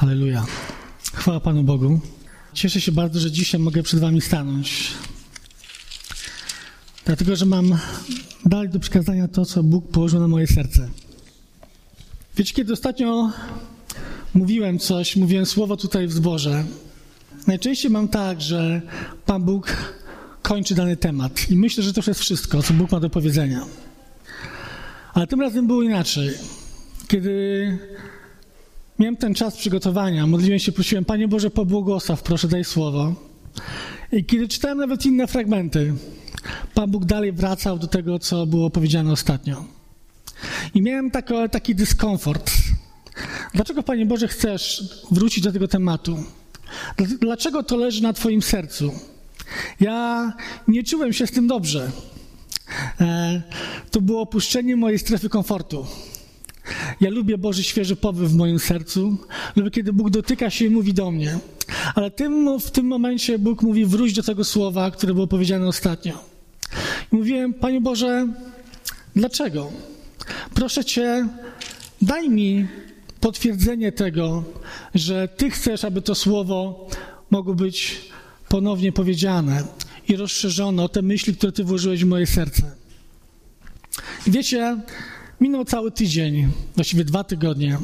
Halleluja. Chwała Panu Bogu. Cieszę się bardzo, że dzisiaj mogę przed Wami stanąć. Dlatego, że mam dalej do przekazania to, co Bóg położył na moje serce. Wiecie, kiedy ostatnio mówiłem coś, mówiłem słowo tutaj w zborze, najczęściej mam tak, że Pan Bóg kończy dany temat. I myślę, że to już jest wszystko, co Bóg ma do powiedzenia. Ale tym razem było inaczej. Kiedy miałem ten czas przygotowania, modliłem się, prosiłem, Panie Boże, pobłogosław, proszę, daj słowo. I kiedy czytałem nawet inne fragmenty, Pan Bóg dalej wracał do tego, co było powiedziane ostatnio. I miałem taki dyskomfort. Dlaczego, Panie Boże, chcesz wrócić do tego tematu? Dlaczego to leży na Twoim sercu? Ja nie czułem się z tym dobrze. E, to było opuszczenie mojej strefy komfortu. Ja lubię Boży świeży powiew w moim sercu. Lubię, kiedy Bóg dotyka się i mówi do mnie. Ale tym, w tym momencie Bóg mówi, wróć do tego słowa, które było powiedziane ostatnio. I mówiłem, Panie Boże, dlaczego? Proszę Cię, daj mi potwierdzenie tego, że Ty chcesz, aby to słowo mogło być ponownie powiedziane i rozszerzone o te myśli, które Ty włożyłeś w moje serce. I wiecie, minął cały tydzień, właściwie dwa tygodnie.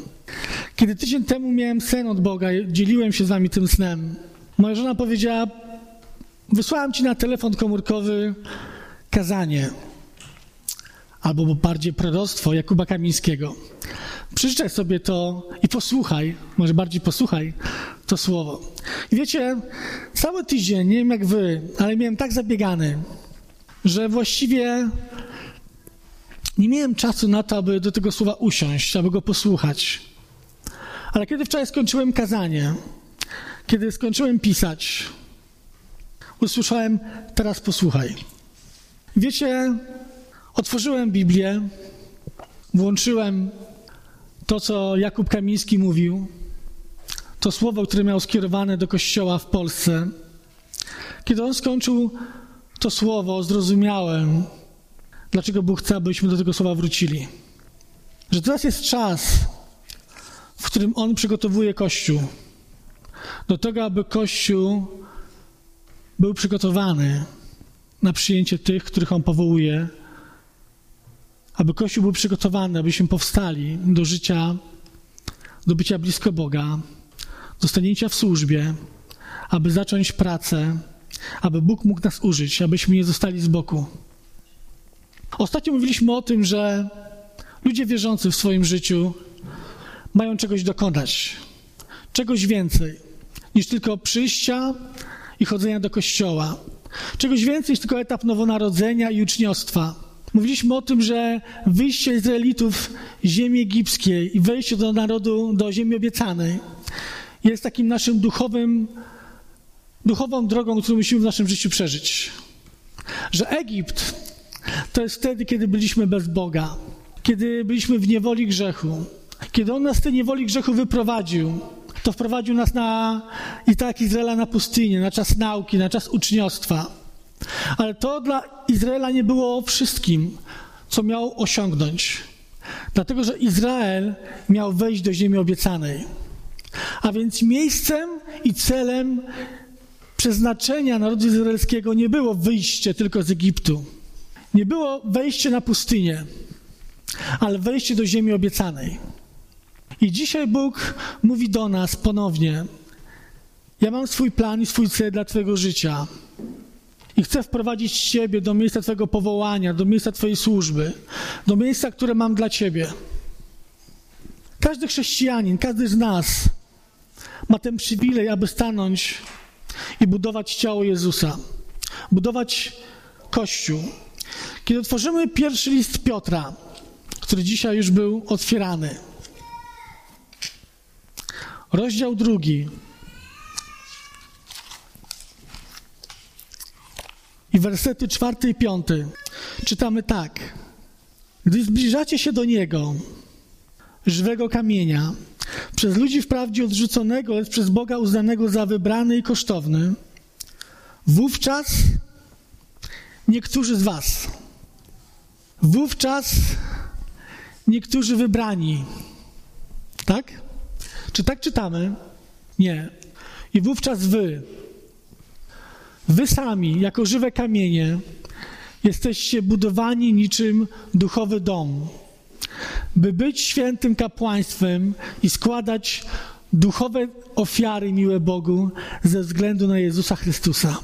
Kiedy tydzień temu miałem sen od Boga, dzieliłem się z Wami tym snem. Moja żona powiedziała: Wysłałem Ci na telefon komórkowy kazanie, albo bardziej proroctwo Jakuba Kamińskiego. Przeczytaj sobie to i posłuchaj, może bardziej posłuchaj to słowo. I wiecie, cały tydzień, nie wiem jak wy, ale miałem tak zabiegany, że właściwie nie miałem czasu na to, aby do tego słowa usiąść, aby go posłuchać. Ale kiedy wczoraj skończyłem kazanie, kiedy skończyłem pisać, usłyszałem, teraz posłuchaj. Wiecie, otworzyłem Biblię, włączyłem to, co Jakub Kamiński mówił, to słowo, które miał skierowane do kościoła w Polsce. Kiedy on skończył to słowo, zrozumiałem, dlaczego Bóg chce, abyśmy do tego słowa wrócili. Że teraz jest czas, w którym On przygotowuje Kościół do tego, aby Kościół był przygotowany na przyjęcie tych, których On powołuje, aby Kościół był przygotowany, abyśmy powstali do życia, do bycia blisko Boga, do stanięcia w służbie, aby zacząć pracę, aby Bóg mógł nas użyć, abyśmy nie zostali z boku. Ostatnio mówiliśmy o tym, że ludzie wierzący w swoim życiu mają czegoś dokonać, czegoś więcej niż tylko przyjścia i chodzenia do kościoła. Czegoś więcej niż tylko etap nowonarodzenia i uczniostwa. Mówiliśmy o tym, że wyjście Izraelitów z ziemi egipskiej i wejście do narodu, do ziemi obiecanej jest takim naszym duchowym, duchową drogą, którą musimy w naszym życiu przeżyć. Że Egipt to jest wtedy, kiedy byliśmy bez Boga, kiedy byliśmy w niewoli grzechu. Kiedy On nas z tej niewoli grzechu wyprowadził, to wprowadził nas na, i tak Izraela na pustynię, na czas nauki, na czas uczniostwa. Ale to dla Izraela nie było wszystkim, co miał osiągnąć. Dlatego, że Izrael miał wejść do ziemi obiecanej. A więc miejscem i celem przeznaczenia narodu izraelskiego nie było wyjście tylko z Egiptu. Nie było wejście na pustynię, ale wejście do ziemi obiecanej. I dzisiaj Bóg mówi do nas ponownie: Ja mam swój plan i swój cel dla Twojego życia. I chcę wprowadzić Ciebie do miejsca Twojego powołania, do miejsca Twojej służby, do miejsca, które mam dla Ciebie. Każdy chrześcijanin, każdy z nas ma ten przywilej, aby stanąć i budować ciało Jezusa, budować Kościół. Kiedy otworzymy pierwszy list Piotra, który dzisiaj już był otwierany, rozdział drugi, i wersety czwarty i piąty, czytamy tak. Gdy zbliżacie się do Niego, żywego kamienia, przez ludzi wprawdzie odrzuconego, lecz przez Boga uznanego za wybrany i kosztowny, wówczas niektórzy z Was, wówczas niektórzy wybrani, tak? Czy tak czytamy? Nie. I wówczas wy, wy sami, jako żywe kamienie, jesteście budowani niczym duchowy dom, by być świętym kapłaństwem i składać duchowe ofiary miłe Bogu ze względu na Jezusa Chrystusa.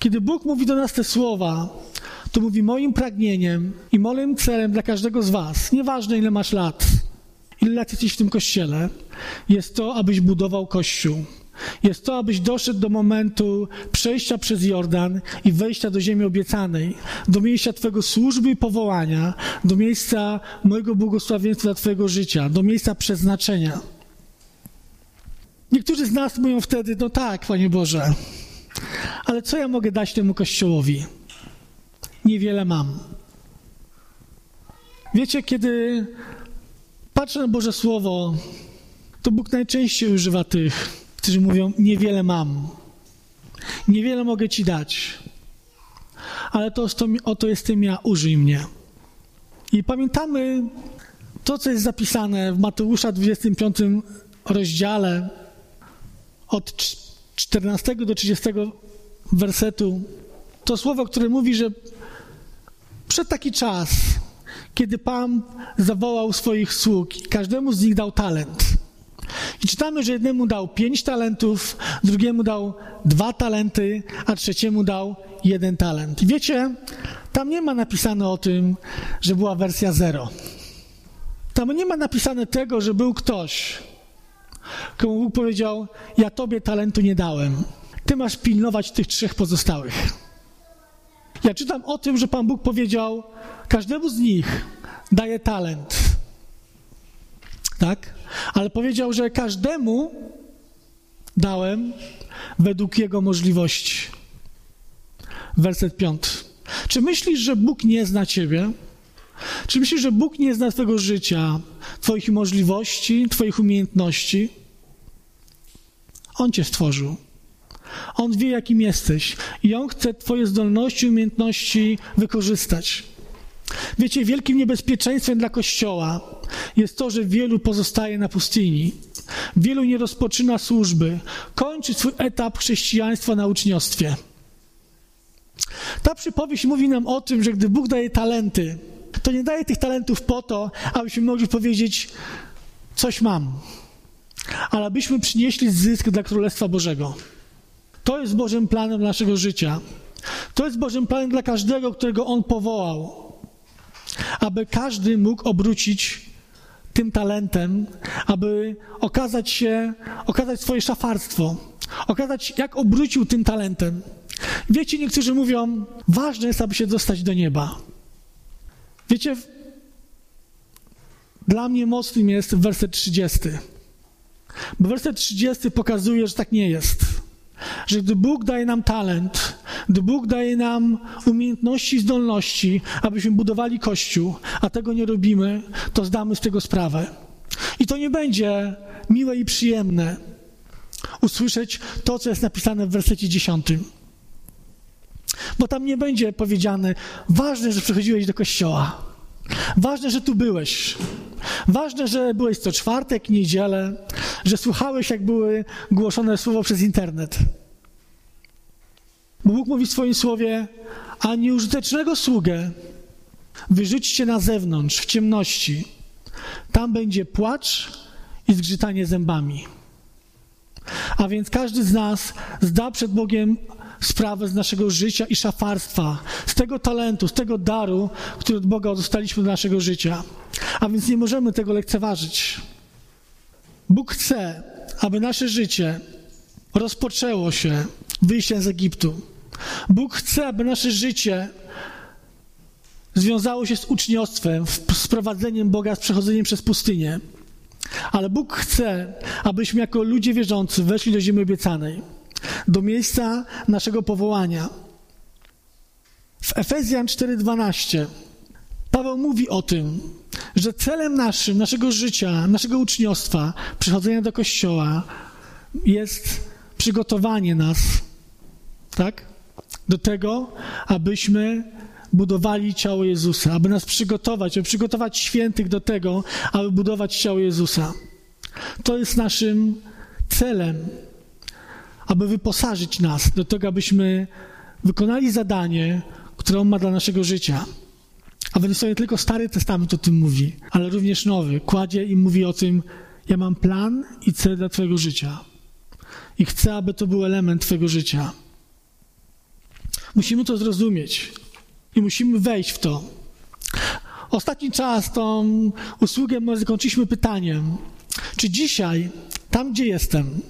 Kiedy Bóg mówi do nas te słowa, to mówi moim pragnieniem i moim celem dla każdego z Was, nieważne ile masz lat, ile lat jesteś w tym kościele, jest to, abyś budował kościół. Jest to, abyś doszedł do momentu przejścia przez Jordan i wejścia do ziemi obiecanej, do miejsca Twojego służby i powołania, do miejsca mojego błogosławieństwa dla Twojego życia, do miejsca przeznaczenia. Niektórzy z nas mówią wtedy, no tak, Panie Boże, ale co ja mogę dać temu kościołowi? Niewiele mam. Wiecie, kiedy patrzę na Boże Słowo, to Bóg najczęściej używa tych, którzy mówią: Niewiele mam, niewiele mogę Ci dać, ale to, to oto jestem ja, użyj mnie. I pamiętamy to, co jest zapisane w Mateusza 25 rozdziale od 14 do 30 wersetu. To słowo, które mówi, że przed taki czas, kiedy Pan zawołał swoich sług każdemu z nich dał talent. I czytamy, że jednemu dał pięć talentów, drugiemu dał dwa talenty, a trzeciemu dał jeden talent. I wiecie, tam nie ma napisane o tym, że była wersja zero. Tam nie ma napisane tego, że był ktoś, komu Bóg powiedział: Ja tobie talentu nie dałem. Ty masz pilnować tych trzech pozostałych. Ja czytam o tym, że Pan Bóg powiedział: Każdemu z nich daje talent. Tak? Ale powiedział, że każdemu dałem według jego możliwości. Werset piąty. Czy myślisz, że Bóg nie zna ciebie? Czy myślisz, że Bóg nie zna twojego życia, twoich możliwości, twoich umiejętności? On cię stworzył. On wie, jakim jesteś i On chce Twoje zdolności, umiejętności wykorzystać. Wiecie, wielkim niebezpieczeństwem dla Kościoła jest to, że wielu pozostaje na pustyni. Wielu nie rozpoczyna służby, kończy swój etap chrześcijaństwa na uczniostwie. Ta przypowieść mówi nam o tym, że gdy Bóg daje talenty, to nie daje tych talentów po to, abyśmy mogli powiedzieć, coś mam, ale abyśmy przynieśli zysk dla Królestwa Bożego. To jest Bożym planem naszego życia. To jest Bożym planem dla każdego, którego On powołał. Aby każdy mógł obrócić tym talentem, aby okazać się, okazać swoje szafarstwo, okazać, jak obrócił tym talentem. Wiecie, niektórzy mówią, ważne jest, aby się dostać do nieba. Wiecie, dla mnie mocnym jest werset 30. Bo werset 30 pokazuje, że tak nie jest że gdy Bóg daje nam talent, gdy Bóg daje nam umiejętności i zdolności, abyśmy budowali Kościół, a tego nie robimy, to zdamy z tego sprawę. I to nie będzie miłe i przyjemne usłyszeć to, co jest napisane w wersecie dziesiątym. Bo tam nie będzie powiedziane, ważne, że przychodziłeś do kościoła. Ważne, że tu byłeś. Ważne, że byłeś co czwartek, niedzielę, że słuchałeś, jak były głoszone słowo przez internet. Bo Bóg mówi w swoim słowie, a nieużytecznego sługę wyrzućcie na zewnątrz, w ciemności. Tam będzie płacz i zgrzytanie zębami. A więc każdy z nas zda przed Bogiem sprawę z naszego życia i szafarstwa, z tego talentu, z tego daru, który od Boga dostaliśmy do naszego życia. A więc nie możemy tego lekceważyć. Bóg chce, aby nasze życie rozpoczęło się wyjściem z Egiptu. Bóg chce, aby nasze życie związało się z uczniostwem, z prowadzeniem Boga, z przechodzeniem przez pustynię. Ale Bóg chce, abyśmy jako ludzie wierzący weszli do ziemi obiecanej, do miejsca naszego powołania. W Efezjan 4:12 Paweł mówi o tym, że celem naszym, naszego życia, naszego uczniostwa, przychodzenia do kościoła jest przygotowanie nas, tak? Do tego, abyśmy budowali ciało Jezusa, aby nas przygotować, aby przygotować świętych do tego, aby budować ciało Jezusa. To jest naszym celem, aby wyposażyć nas do tego, abyśmy wykonali zadanie, które On ma dla naszego życia. A według sobie tylko Stary Testament o tym mówi, ale również Nowy. Kładzie i mówi o tym, ja mam plan i cel dla Twojego życia. I chcę, aby to był element Twojego życia. Musimy to zrozumieć i musimy wejść w to. Ostatni czas tą usługę zakończyliśmy pytaniem, czy dzisiaj, tam gdzie jestem,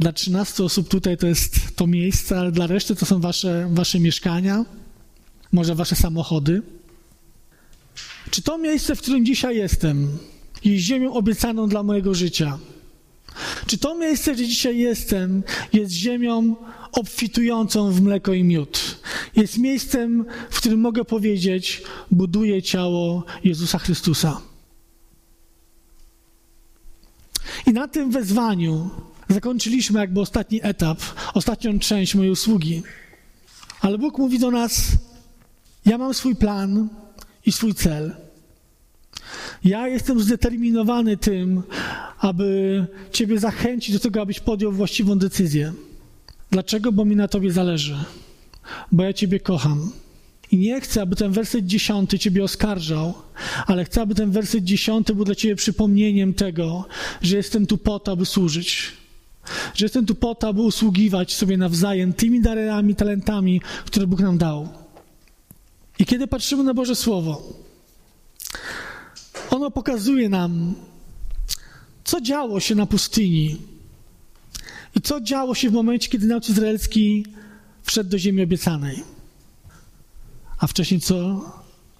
dla 13 osób tutaj to jest to miejsce, ale dla reszty to są wasze, wasze mieszkania, może wasze samochody. Czy to miejsce, w którym dzisiaj jestem, jest ziemią obiecaną dla mojego życia? Czy to miejsce, gdzie dzisiaj jestem, jest ziemią obfitującą w mleko i miód? Jest miejscem, w którym mogę powiedzieć, buduję ciało Jezusa Chrystusa. I na tym wezwaniu zakończyliśmy jakby ostatni etap, ostatnią część mojej usługi. Ale Bóg mówi do nas: Ja mam swój plan i swój cel. Ja jestem zdeterminowany tym, aby Ciebie zachęcić do tego, abyś podjął właściwą decyzję. Dlaczego? Bo mi na Tobie zależy. Bo ja Ciebie kocham. I nie chcę, aby ten werset dziesiąty Ciebie oskarżał, ale chcę, aby ten werset dziesiąty był dla Ciebie przypomnieniem tego, że jestem tu po to, aby służyć. Że jestem tu po to, aby usługiwać sobie nawzajem tymi darami, talentami, które Bóg nam dał. I kiedy patrzymy na Boże Słowo, ono pokazuje nam, co działo się na pustyni i co działo się w momencie, kiedy naród izraelski wszedł do ziemi obiecanej. A wcześniej co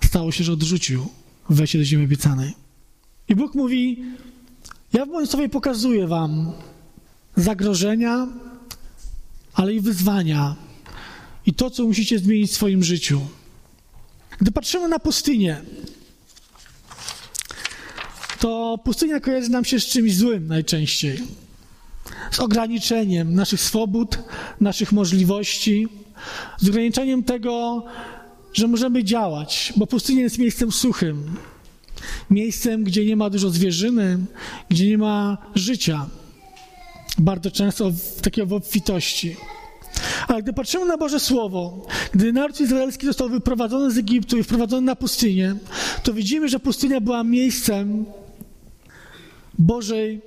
stało się, że odrzucił wejście do ziemi obiecanej. I Bóg mówi, ja w moim słowie pokazuję wam zagrożenia, ale i wyzwania i to, co musicie zmienić w swoim życiu. Gdy patrzymy na pustynię, to pustynia kojarzy nam się z czymś złym najczęściej. Z ograniczeniem naszych swobód, naszych możliwości, z ograniczeniem tego, że możemy działać, bo pustynia jest miejscem suchym, miejscem, gdzie nie ma dużo zwierzyny, gdzie nie ma życia. Bardzo często w takiej obfitości. Ale gdy patrzymy na Boże Słowo, gdy naród izraelski został wyprowadzony z Egiptu i wprowadzony na pustynię, to widzimy, że pustynia była miejscem Bożej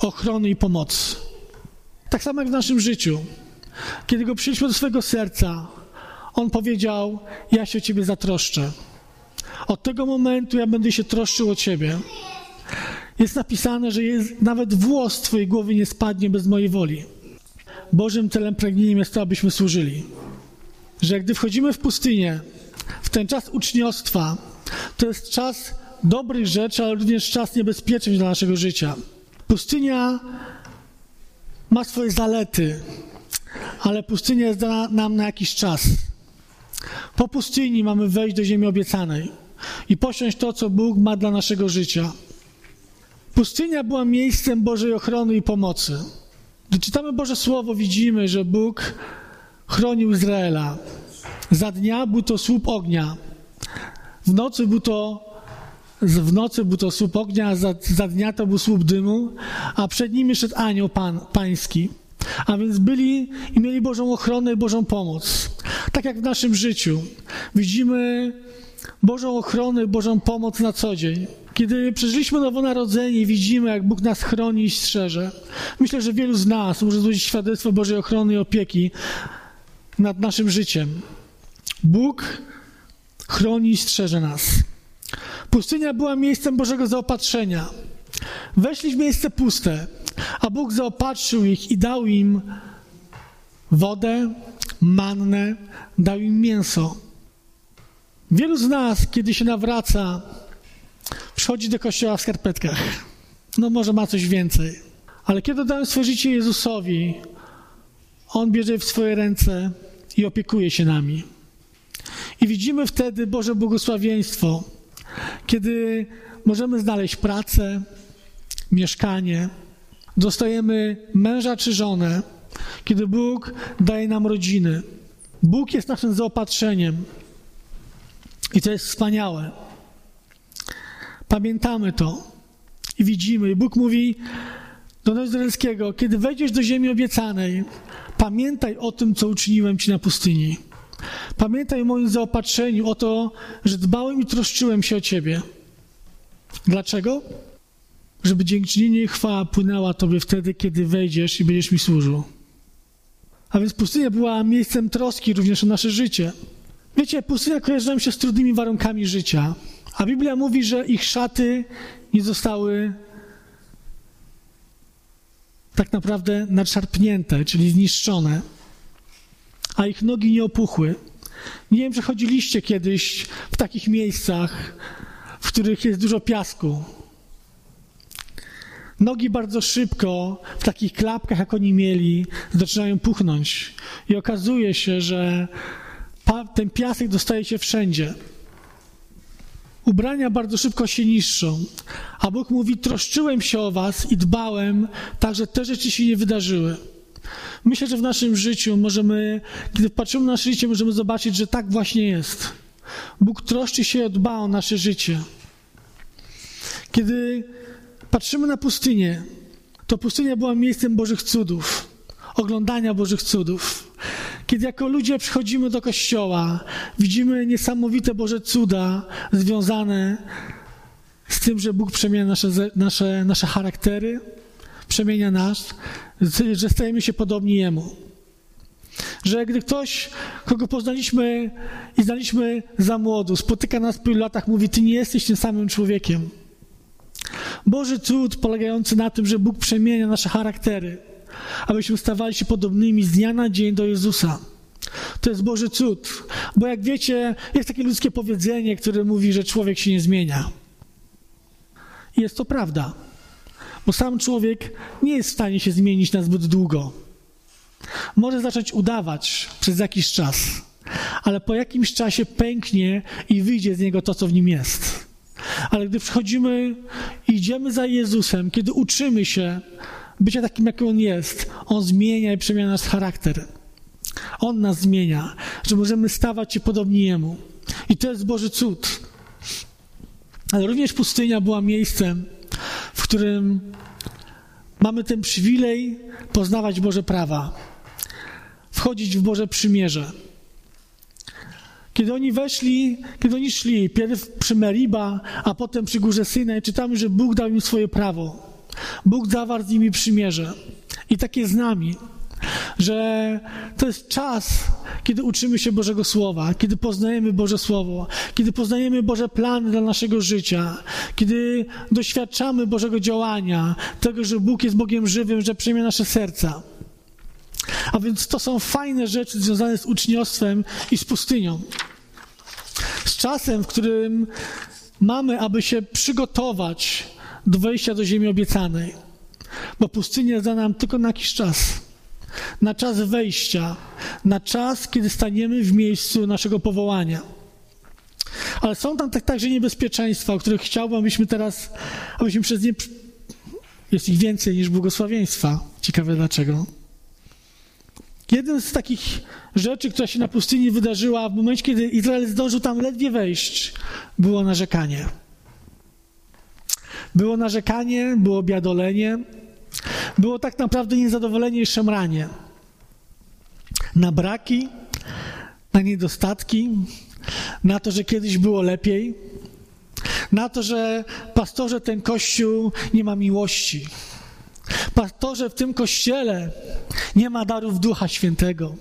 ochrony i pomocy. Tak samo jak w naszym życiu. Kiedy go przyjęliśmy do swojego serca, on powiedział: Ja się o ciebie zatroszczę. Od tego momentu ja będę się troszczył o ciebie. Jest napisane, że jest, nawet włos twojej głowy nie spadnie bez mojej woli. Bożym celem, pragnieniem jest to, abyśmy służyli. Że gdy wchodzimy w pustynię, w ten czas uczniostwa, to jest czas dobrych rzeczy, ale również czas niebezpieczny dla naszego życia. Pustynia ma swoje zalety, ale pustynia jest dana nam na jakiś czas. Po pustyni mamy wejść do ziemi obiecanej i posiąść to, co Bóg ma dla naszego życia. Pustynia była miejscem Bożej ochrony i pomocy. Gdy czytamy Boże Słowo, widzimy, że Bóg chronił Izraela. Za dnia był to słup ognia, w nocy był to w nocy był to słup ognia, za, za dnia to był słup dymu, a przed nimi szedł anioł pan, pański. A więc byli i mieli Bożą ochronę i Bożą pomoc. Tak jak w naszym życiu. Widzimy Bożą ochronę i Bożą pomoc na co dzień. Kiedy przeżyliśmy nowonarodzenie, widzimy, jak Bóg nas chroni i strzeże. Myślę, że wielu z nas może złożyć świadectwo Bożej ochrony i opieki nad naszym życiem. Bóg chroni i strzeże nas. Pustynia była miejscem Bożego zaopatrzenia. Weszli w miejsce puste, a Bóg zaopatrzył ich i dał im wodę, mannę, dał im mięso. Wielu z nas, kiedy się nawraca, przychodzi do kościoła w skarpetkach. No może ma coś więcej. Ale kiedy dałem swoje życie Jezusowi, On bierze w swoje ręce i opiekuje się nami. I widzimy wtedy Boże błogosławieństwo kiedy możemy znaleźć pracę, mieszkanie, dostajemy męża czy żonę, kiedy Bóg daje nam rodziny. Bóg jest naszym zaopatrzeniem. I to jest wspaniałe. Pamiętamy to I widzimy, i Bóg mówi do Izraelskiego, kiedy wejdziesz do ziemi obiecanej, pamiętaj o tym, co uczyniłem ci na pustyni. Pamiętaj o moim zaopatrzeniu, o to, że dbałem i troszczyłem się o ciebie. Dlaczego? Żeby dziękczynienie i chwała płynęła tobie wtedy, kiedy wejdziesz i będziesz mi służył. A więc pustynia była miejscem troski również o nasze życie. Wiecie, pustynia kojarzy nam się z trudnymi warunkami życia. A Biblia mówi, że ich szaty nie zostały tak naprawdę nadszarpnięte, czyli zniszczone, a ich nogi nie opuchły. Nie wiem, czy chodziliście kiedyś w takich miejscach, w których jest dużo piasku. Nogi bardzo szybko, w takich klapkach, jak oni mieli, zaczynają puchnąć. I okazuje się, że ten piasek dostaje się wszędzie. Ubrania bardzo szybko się niszczą, a Bóg mówi: Troszczyłem się o Was i dbałem, tak że te rzeczy się nie wydarzyły. Myślę, że w naszym życiu możemy, kiedy patrzymy na nasze życie, możemy zobaczyć, że tak właśnie jest. Bóg troszczy się i dba o nasze życie. Kiedy patrzymy na pustynię, to pustynia była miejscem Bożych cudów, oglądania Bożych cudów. Kiedy jako ludzie przychodzimy do kościoła, widzimy niesamowite Boże cuda związane z tym, że Bóg przemienia nasze, nasze, nasze charaktery, przemienia nas, że stajemy się podobni Jemu. Że gdy ktoś, kogo poznaliśmy i znaliśmy za młodu, spotyka nas po latach, mówi: Ty nie jesteś tym samym człowiekiem. Boży cud polegający na tym, że Bóg przemienia nasze charaktery, abyśmy stawali się podobnymi z dnia na dzień do Jezusa. To jest Boży cud, bo jak wiecie, jest takie ludzkie powiedzenie, które mówi, że człowiek się nie zmienia. I jest to prawda, bo sam człowiek nie jest w stanie się zmienić na zbyt długo. Może zacząć udawać przez jakiś czas, ale po jakimś czasie pęknie i wyjdzie z niego to, co w nim jest. Ale gdy przychodzimy idziemy za Jezusem, kiedy uczymy się bycia takim, jak On jest, On zmienia i przemienia nasz charakter. On nas zmienia, że możemy stawać się podobni Jemu. I to jest Boży cud. Ale również pustynia była miejscem, w którym mamy ten przywilej poznawać Boże prawa, wchodzić w Boże przymierze. Kiedy oni weszli, kiedy oni szli, pierw przy Meriba, a potem przy górze Synaj, czytamy, że Bóg dał im swoje prawo. Bóg zawarł z nimi przymierze. I takie z nami, że to jest czas, kiedy uczymy się Bożego Słowa, kiedy poznajemy Boże Słowo, kiedy poznajemy Boże plany dla naszego życia, kiedy doświadczamy Bożego działania, tego, że Bóg jest Bogiem żywym, że przejmie nasze serca. A więc to są fajne rzeczy związane z uczniostwem i z pustynią. Z czasem, w którym mamy, aby się przygotować do wejścia do ziemi obiecanej. Bo pustynia jest nam tylko na jakiś czas. Na czas wejścia, na czas, kiedy staniemy w miejscu naszego powołania. Ale są tam tak, także niebezpieczeństwa, o których chciałbym, abyśmy teraz, abyśmy przez nie. Jest ich więcej niż błogosławieństwa. Ciekawe dlaczego. Jeden z takich rzeczy, która się na pustyni wydarzyła w momencie, kiedy Izrael zdążył tam ledwie wejść, było narzekanie. Było narzekanie, było biadolenie, było tak naprawdę niezadowolenie i szemranie. Na braki, na niedostatki, na to, że kiedyś było lepiej, na to, że pastorze ten kościół nie ma miłości. Pastorze w tym kościele nie ma darów Ducha Świętego.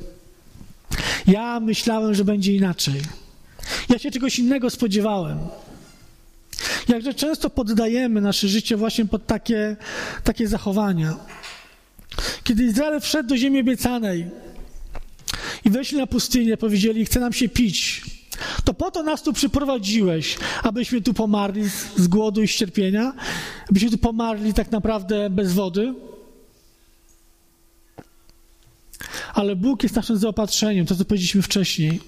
Ja myślałem, że będzie inaczej. Ja się czegoś innego spodziewałem. Jakże często poddajemy nasze życie właśnie pod takie, takie zachowania. Kiedy Izrael wszedł do ziemi obiecanej i weszli na pustynię, powiedzieli, chce nam się pić, to po to nas tu przyprowadziłeś, abyśmy tu pomarli z, głodu i z cierpienia, abyśmy tu pomarli tak naprawdę bez wody. Ale Bóg jest naszym zaopatrzeniem, to co powiedzieliśmy wcześniej.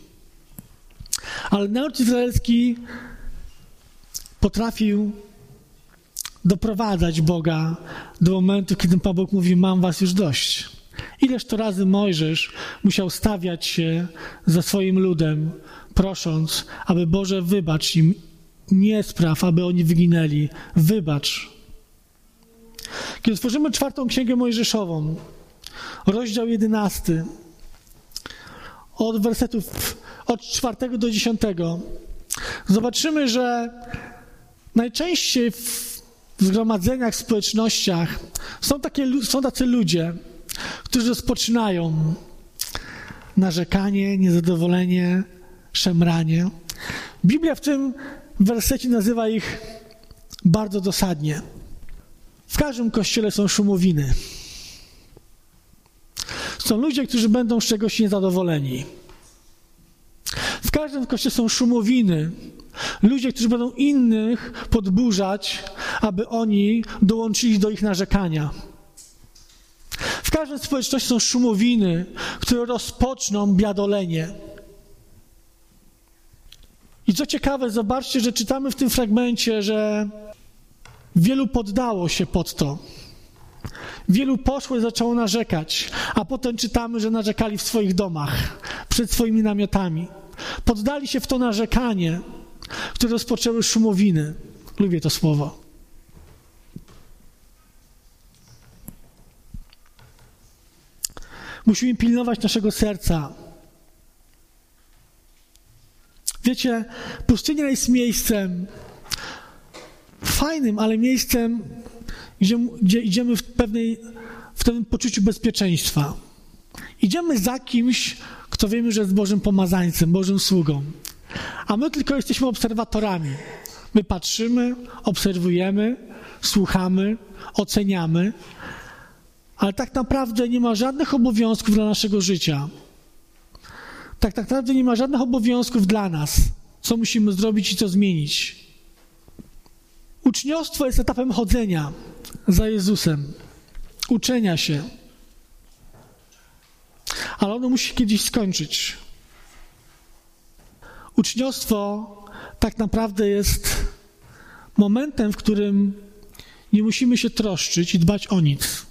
Ale naród izraelski potrafił doprowadzać Boga do momentu, kiedy Pan Bóg mówi: Mam was już dość. Ileż to razy Mojżesz musiał stawiać się za swoim ludem, prosząc, aby Boże wybacz im, nie spraw, aby oni wyginęli. Wybacz. Kiedy tworzymy czwartą księgę Mojżeszową, rozdział jedenasty, od wersetów od czwartego do dziesiątego, zobaczymy, że najczęściej w zgromadzeniach, społecznościach są, takie, są tacy ludzie, którzy rozpoczynają narzekanie, niezadowolenie, szemranie. Biblia w tym wersecie nazywa ich bardzo dosadnie. W każdym kościele są szumowiny. Są ludzie, którzy będą z czegoś niezadowoleni. W każdym kościele są szumowiny. Ludzie, którzy będą innych podburzać, aby oni dołączyli do ich narzekania. W każdej społeczności są szumowiny, które rozpoczną biadolenie. I co ciekawe, zobaczcie, że czytamy w tym fragmencie, że wielu poddało się pod to. Wielu poszło i zaczęło narzekać, a potem czytamy, że narzekali w swoich domach, przed swoimi namiotami. Poddali się w to narzekanie, które rozpoczęły szumowiny. Lubię to słowo. Musimy pilnować naszego serca. Wiecie, pustynia jest miejscem fajnym, ale miejscem, gdzie, gdzie idziemy w, pewnej, w pewnym poczuciu bezpieczeństwa. Idziemy za kimś, kto wiemy, że jest Bożym pomazańcem, Bożym sługą. A my tylko jesteśmy obserwatorami. My patrzymy, obserwujemy, słuchamy, oceniamy, ale tak naprawdę nie ma żadnych obowiązków dla naszego życia. Tak, naprawdę nie ma żadnych obowiązków dla nas, co musimy zrobić i co zmienić. Uczniostwo jest etapem chodzenia za Jezusem, uczenia się. Ale ono musi kiedyś skończyć. Uczniostwo tak naprawdę jest momentem, w którym nie musimy się troszczyć i dbać o nic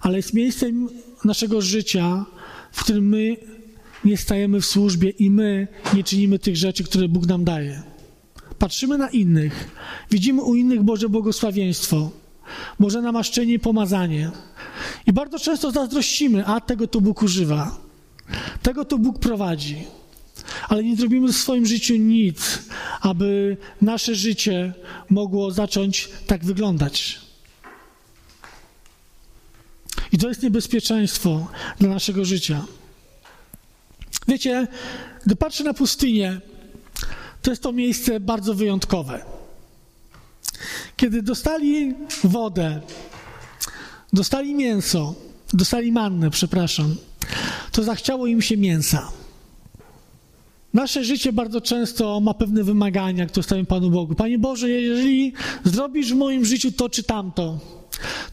ale jest miejscem naszego życia, w którym my nie stajemy w służbie i my nie czynimy tych rzeczy, które Bóg nam daje. Patrzymy na innych, widzimy u innych Boże błogosławieństwo, Boże namaszczenie i pomazanie. I bardzo często zazdrościmy, a tego to Bóg używa, tego to Bóg prowadzi. Ale nie zrobimy w swoim życiu nic, aby nasze życie mogło zacząć tak wyglądać. I to jest niebezpieczeństwo dla naszego życia. Wiecie, gdy patrzę na pustynię, to jest to miejsce bardzo wyjątkowe. Kiedy dostali wodę, dostali mięso, dostali mannę, przepraszam, to zachciało im się mięsa. Nasze życie bardzo często ma pewne wymagania, które stawiam Panu Bogu. Panie Boże, jeżeli zrobisz w moim życiu to czy tamto,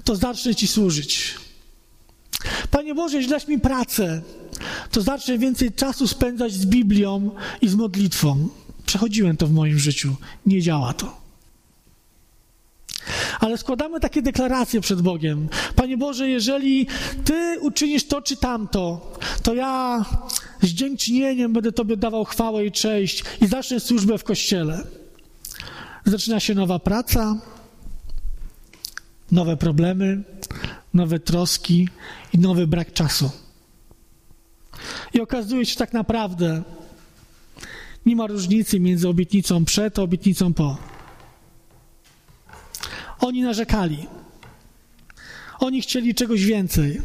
to zacznę Ci służyć. Panie Boże, jeśli dasz mi pracę, to zacznę więcej czasu spędzać z Biblią i z modlitwą. Przechodziłem to w moim życiu. Nie działa to. Ale składamy takie deklaracje przed Bogiem. Panie Boże, jeżeli Ty uczynisz to czy tamto, to ja z dziękczynieniem będę Tobie dawał chwałę i cześć i zacznę służbę w kościele. Zaczyna się nowa praca, nowe problemy, nowe troski i nowy brak czasu. I okazuje się, tak naprawdę nie ma różnicy między obietnicą przed a obietnicą po. Oni narzekali. Oni chcieli czegoś więcej.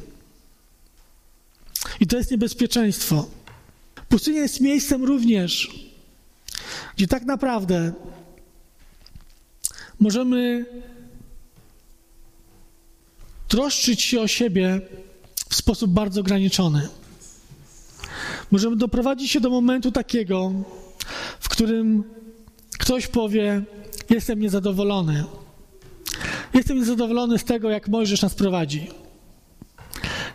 I to jest niebezpieczeństwo. Pustynia jest miejscem również, gdzie tak naprawdę możemy troszczyć się o siebie w sposób bardzo ograniczony. Możemy doprowadzić się do momentu takiego, w którym ktoś powie: Jestem niezadowolony. Jestem niezadowolony z tego, jak Mojżesz nas prowadzi.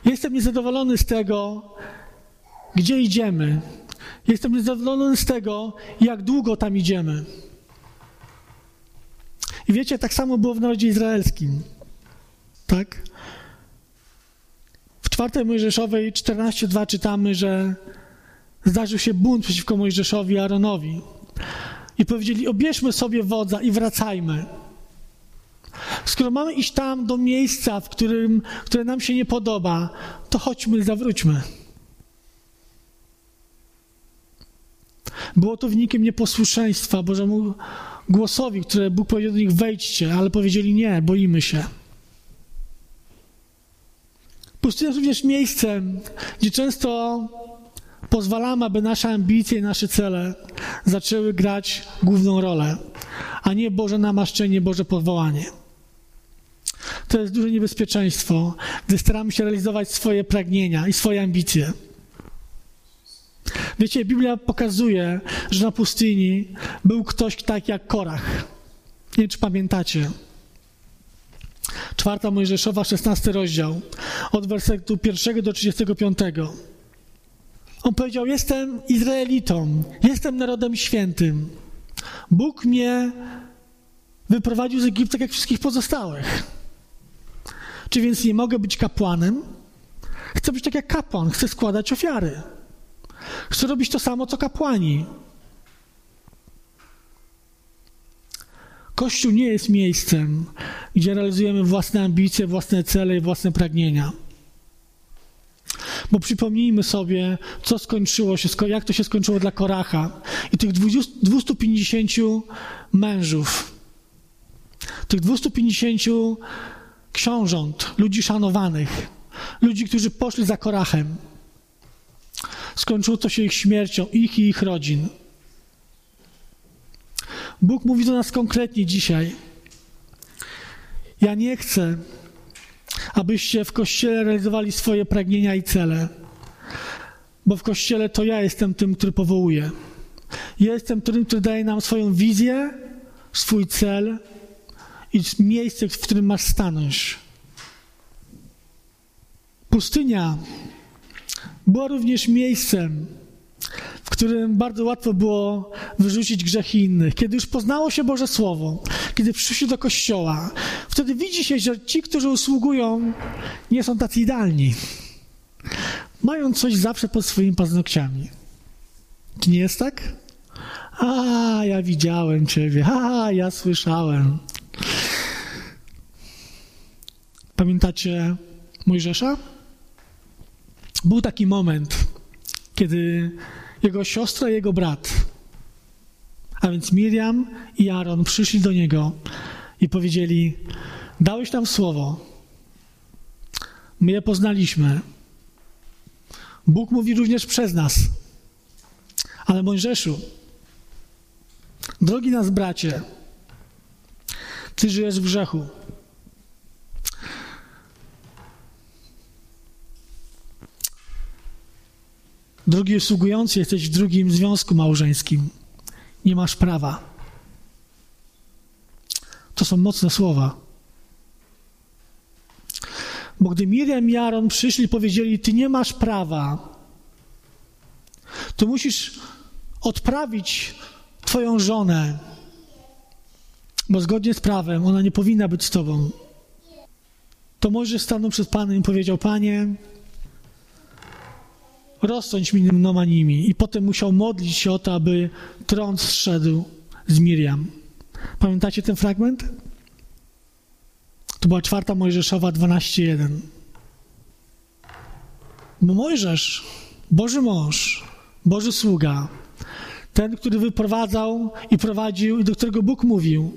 Jestem niezadowolony z tego, gdzie idziemy. Jestem niezadowolony z tego, jak długo tam idziemy. I wiecie, tak samo było w narodzie izraelskim. Tak? W czwartej Mojżeszowej 14.2 czytamy, że zdarzył się bunt przeciwko Mojżeszowi i Aaronowi. I powiedzieli, obierzmy sobie wodza i wracajmy. Skoro mamy iść tam do miejsca, w którym, które nam się nie podoba, to chodźmy zawróćmy. Było to wynikiem nieposłuszeństwa Bożemu głosowi, które Bóg powiedział do nich wejdźcie, ale powiedzieli nie, boimy się. Pustynia jest również miejscem, gdzie często pozwalamy, aby nasze ambicje i nasze cele zaczęły grać główną rolę, a nie Boże namaszczenie, Boże powołanie. To jest duże niebezpieczeństwo, gdy staramy się realizować swoje pragnienia i swoje ambicje. Wiecie, Biblia pokazuje, że na pustyni był ktoś taki jak Korach. Nie wiem, czy pamiętacie. Czwarta Mojżeszowa, szesnasty rozdział, od wersetu pierwszego do 35. On powiedział: Jestem Izraelitą, jestem narodem świętym. Bóg mnie wyprowadził z Egiptu tak jak wszystkich pozostałych. Czy więc nie mogę być kapłanem? Chcę być tak jak kapłan, chcę składać ofiary. Chcę robić to samo, co kapłani. Kościół nie jest miejscem, gdzie realizujemy własne ambicje, własne cele i własne pragnienia. Bo przypomnijmy sobie, co skończyło się, jak to się skończyło dla Koracha i tych 250 mężów, tych 250 książąt, ludzi szanowanych, ludzi, którzy poszli za Korachem. Skończyło to się ich śmiercią, ich i ich rodzin. Bóg mówi do nas konkretnie dzisiaj. Ja nie chcę, abyście w kościele realizowali swoje pragnienia i cele, bo w kościele to ja jestem tym, który powołuje. Jestem tym, który daje nam swoją wizję, swój cel i miejsce, w którym masz stanąć. Pustynia była również miejscem, w którym bardzo łatwo było wyrzucić grzechy innych. Kiedy już poznało się Boże Słowo, kiedy przyszli do kościoła, wtedy widzi się, że ci, którzy usługują, nie są tacy idealni. Mają coś zawsze pod swoimi paznokciami. Czy nie jest tak? A, ja widziałem Ciebie, a, ja słyszałem. Pamiętacie Mojżesza? Był taki moment, kiedy jego siostra i jego brat, a więc Miriam i Aaron, przyszli do niego i powiedzieli: Dałeś nam słowo, my je poznaliśmy. Bóg mówi również przez nas. Ale Mojżeszu, drogi nas bracie, ty żyjesz w grzechu. Drugi usługujący, jesteś w drugim związku małżeńskim. Nie masz prawa. To są mocne słowa. Bo gdy Miriam i Aaron przyszli powiedzieli, ty nie masz prawa, to musisz odprawić twoją żonę, bo zgodnie z prawem ona nie powinna być z tobą. To może stanął przed Panem i powiedział, Panie, rozsądź mi mną nimi. I potem musiał modlić się o to, aby tron zszedł z Miriam. Pamiętacie ten fragment? To była czwarta Mojżeszowa 12.1. Bo Mojżesz, Boży mąż, Boży sługa, ten, który wyprowadzał i prowadził, i do którego Bóg mówił,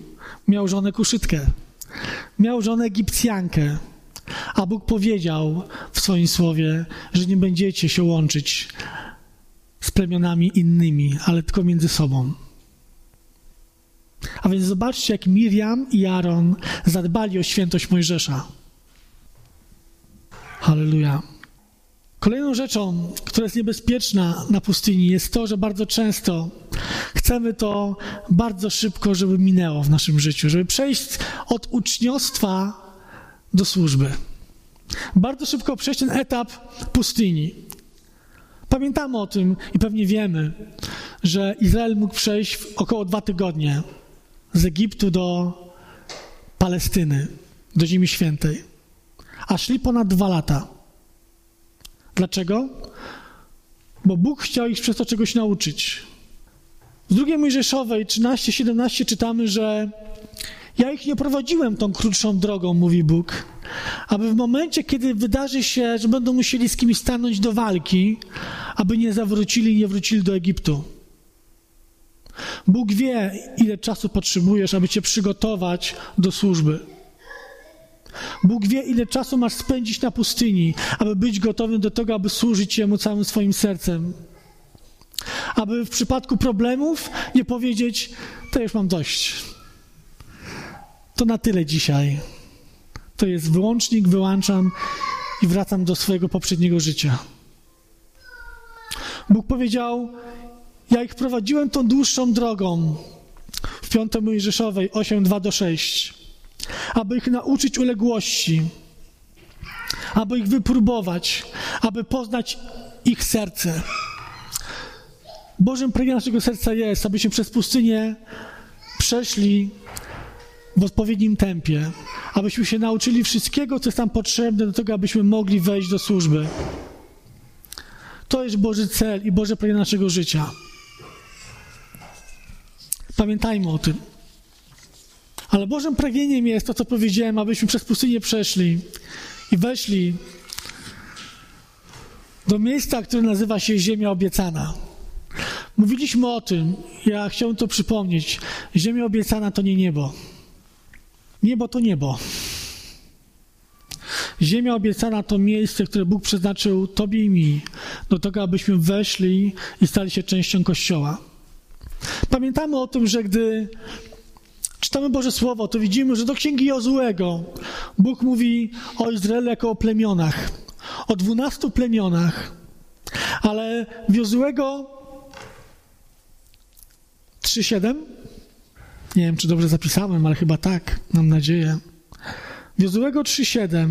miał żonę kuszytkę, miał żonę Egipcjankę, a Bóg powiedział w swoim słowie, że nie będziecie się łączyć z plemionami innymi, ale tylko między sobą. A więc zobaczcie, jak Miriam i Aaron zadbali o świętość Mojżesza. Halleluja. Kolejną rzeczą, która jest niebezpieczna na pustyni, jest to, że bardzo często chcemy to bardzo szybko, żeby minęło w naszym życiu, żeby przejść od uczniostwa do służby. Bardzo szybko przejść ten etap pustyni. Pamiętamy o tym i pewnie wiemy, że Izrael mógł przejść w około dwa tygodnie z Egiptu do Palestyny, do Ziemi Świętej, a szli ponad dwa lata. Dlaczego? Bo Bóg chciał ich przez to czegoś nauczyć. W drugiej Mojżeszowej 13-17 czytamy, że Ja ich nie prowadziłem tą krótszą drogą, mówi Bóg, aby w momencie, kiedy wydarzy się, że będą musieli z kimś stanąć do walki, aby nie zawrócili i nie wrócili do Egiptu. Bóg wie, ile czasu potrzebujesz, aby cię przygotować do służby. Bóg wie, ile czasu masz spędzić na pustyni, aby być gotowym do tego, aby służyć Jemu całym swoim sercem. Aby w przypadku problemów nie powiedzieć, to już mam dość. To na tyle dzisiaj. To jest wyłącznik, wyłączam i wracam do swojego poprzedniego życia. Bóg powiedział: Ja ich prowadziłem tą dłuższą drogą w 5 Mojżeszowej 8, 2 do 6, aby ich nauczyć uległości, aby ich wypróbować, aby poznać ich serce. Bożym pragnieniem naszego serca jest, abyśmy przez pustynię przeszli w odpowiednim tempie, abyśmy się nauczyli wszystkiego, co jest nam potrzebne do tego, abyśmy mogli wejść do służby. To jest Boży cel i Boże pragnienie naszego życia. Pamiętajmy o tym. Ale Bożym pragnieniem jest to, co powiedziałem, abyśmy przez pustynię przeszli i weszli do miejsca, które nazywa się Ziemia Obiecana. Mówiliśmy o tym, ja chciałem to przypomnieć. Ziemia obiecana to nie niebo. Niebo to niebo. Ziemia obiecana to miejsce, które Bóg przeznaczył Tobie i mi, do tego, abyśmy weszli i stali się częścią Kościoła. Pamiętamy o tym, że gdy czytamy Boże Słowo, to widzimy, że do Księgi Jozułego Bóg mówi o Izraelu jako o plemionach, o dwunastu plemionach, ale w Jozułego 3,7? Nie wiem, czy dobrze zapisałem, ale chyba tak, mam nadzieję. Jozułego 3,7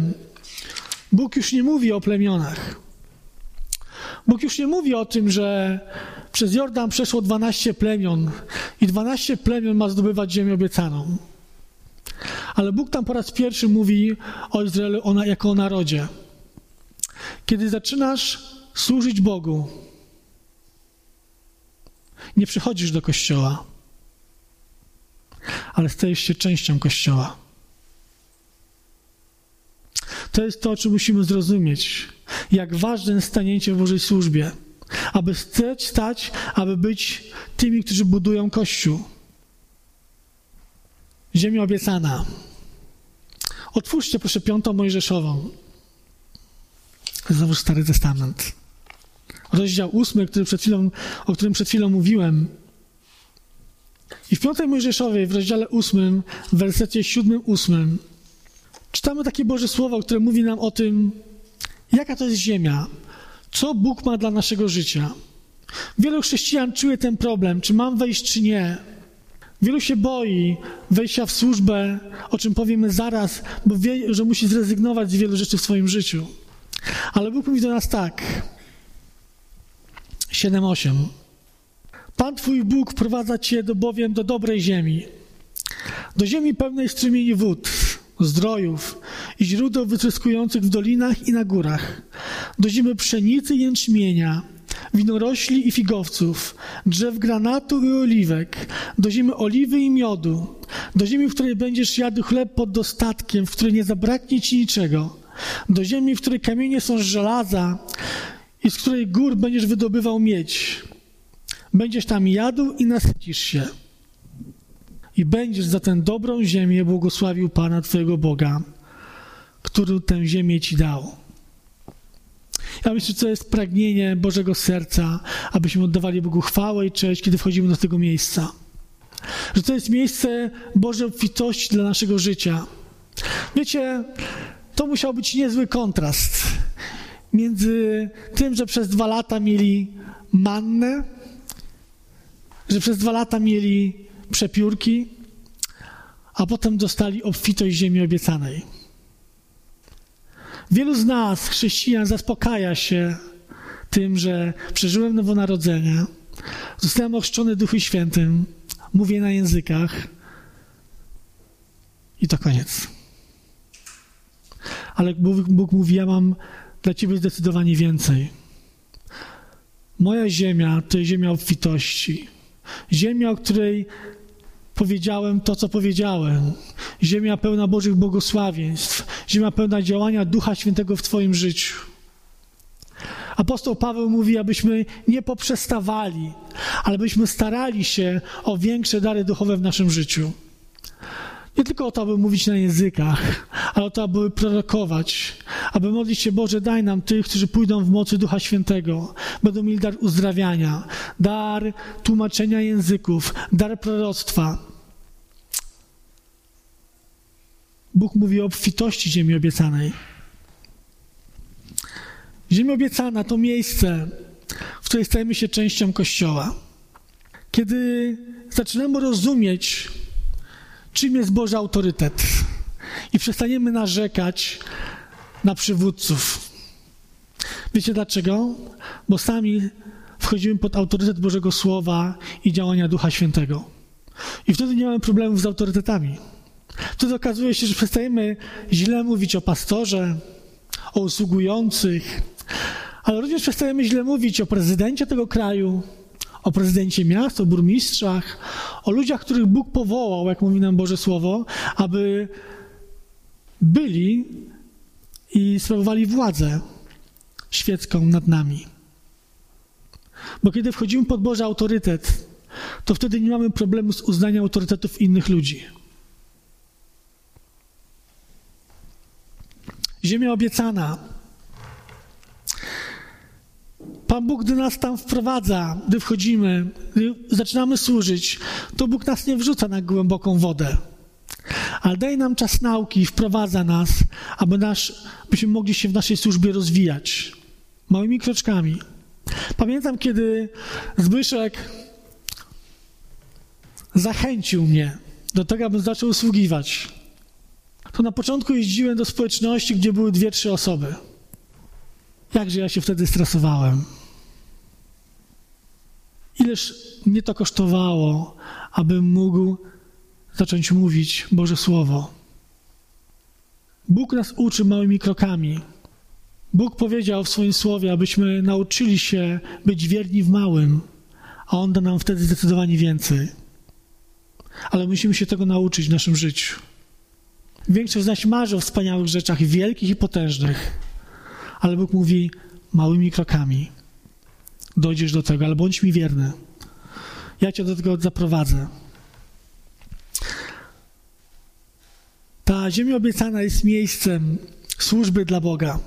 Bóg już nie mówi o plemionach. Bóg już nie mówi o tym, że przez Jordan przeszło 12 plemion i 12 plemion ma zdobywać ziemię obiecaną. Ale Bóg tam po raz pierwszy mówi o Izraelu jako o narodzie. Kiedy zaczynasz służyć Bogu, nie przychodzisz do kościoła, ale stajesz się częścią kościoła. To jest to, o czym musimy zrozumieć. Jak ważne jest stanięcie w Bożej służbie. Aby stać, stać, aby być tymi, którzy budują Kościół. Ziemia obiecana. Otwórzcie proszę piątą Mojżeszową. Znowu Stary Testament rozdział ósmy, który przed chwilą, o którym przed chwilą mówiłem. I w piątej Mojżeszowej, w rozdziale ósmym, w wersecie siódmym, ósmym, czytamy takie Boże Słowo, które mówi nam o tym, jaka to jest ziemia, co Bóg ma dla naszego życia. Wielu chrześcijan czuje ten problem, czy mam wejść, czy nie. Wielu się boi wejścia w służbę, o czym powiemy zaraz, bo wie, że musi zrezygnować z wielu rzeczy w swoim życiu. Ale Bóg mówi do nas tak. 7:8. Pan Twój Bóg wprowadza Cię do bowiem do dobrej ziemi, do ziemi pełnej strumieni wód, zdrojów i źródeł wytryskujących w dolinach i na górach, do ziemi pszenicy i jęczmienia, winorośli i figowców, drzew granatu i oliwek, do ziemi oliwy i miodu, do ziemi, w której będziesz jadł chleb pod dostatkiem, w której nie zabraknie ci niczego, do ziemi, w której kamienie są żelaza i z której gór będziesz wydobywał miedź. Będziesz tam jadł i nasycisz się. I będziesz za tę dobrą ziemię błogosławił Pana Twojego Boga, który tę ziemię Ci dał. Ja myślę, to jest pragnienie Bożego serca, abyśmy oddawali Bogu chwałę i cześć, kiedy wchodzimy do tego miejsca. Że to jest miejsce Bożej obfitości dla naszego życia. Wiecie, to musiał być niezły kontrast między tym, że przez dwa lata mieli mannę, że przez dwa lata mieli przepiórki, a potem dostali obfitość ziemi obiecanej. Wielu z nas, chrześcijan, zaspokaja się tym, że przeżyłem nowonarodzenie, zostałem ochrzczony Duchu Świętym, mówię na językach i to koniec. Ale Bóg, Bóg mówi, ja mam dla Ciebie zdecydowanie więcej. Moja ziemia to jest ziemia obfitości. Ziemia, o której powiedziałem to, co powiedziałem. Ziemia pełna Bożych błogosławieństw, ziemia pełna działania Ducha Świętego w Twoim życiu. Apostoł Paweł mówi, abyśmy nie poprzestawali, ale byśmy starali się o większe dary duchowe w naszym życiu. Nie tylko o to, aby mówić na językach, ale o to, aby prorokować, aby modlić się, Boże, daj nam tych, którzy pójdą w mocy Ducha Świętego, będą mieli dar uzdrawiania, dar tłumaczenia języków, dar proroctwa. Bóg mówi o obfitości ziemi obiecanej. Ziemia obiecana to miejsce, w której stajemy się częścią Kościoła. Kiedy zaczynamy rozumieć, czym jest Boży autorytet i przestaniemy narzekać na przywódców. Wiecie dlaczego? Bo sami wchodzimy pod autorytet Bożego Słowa i działania Ducha Świętego. I wtedy nie mamy problemów z autorytetami. Wtedy okazuje się, że przestajemy źle mówić o pastorze, o usługujących, ale również przestajemy źle mówić o prezydencie tego kraju, o prezydencie miast, o burmistrzach, o ludziach, których Bóg powołał, jak mówi nam Boże Słowo, aby byli i sprawowali władzę świecką nad nami. Bo kiedy wchodzimy pod Boży autorytet, to wtedy nie mamy problemu z uznaniem autorytetów innych ludzi. Ziemia obiecana Pan Bóg, gdy nas tam wprowadza, gdy wchodzimy, gdy zaczynamy służyć, to Bóg nas nie wrzuca na głęboką wodę. Ale daje nam czas nauki, wprowadza nas, aby nasz, byśmy mogli się w naszej służbie rozwijać. Małymi kroczkami. Pamiętam, kiedy Zbyszek zachęcił mnie do tego, abym zaczął usługiwać. To na początku jeździłem do społeczności, gdzie były dwie, trzy osoby. Jakże ja się wtedy stresowałem. Ileż mnie to kosztowało, abym mógł zacząć mówić Boże Słowo. Bóg nas uczy małymi krokami. Bóg powiedział w swoim słowie, abyśmy nauczyli się być wierni w małym, a On da nam wtedy zdecydowanie więcej. Ale musimy się tego nauczyć w naszym życiu. Większość z nas marzy o wspaniałych rzeczach, wielkich i potężnych, ale Bóg mówi małymi krokami dojdziesz do tego, ale bądź mi wierny. Ja cię do tego zaprowadzę. Ta ziemia obiecana jest miejscem służby dla Boga.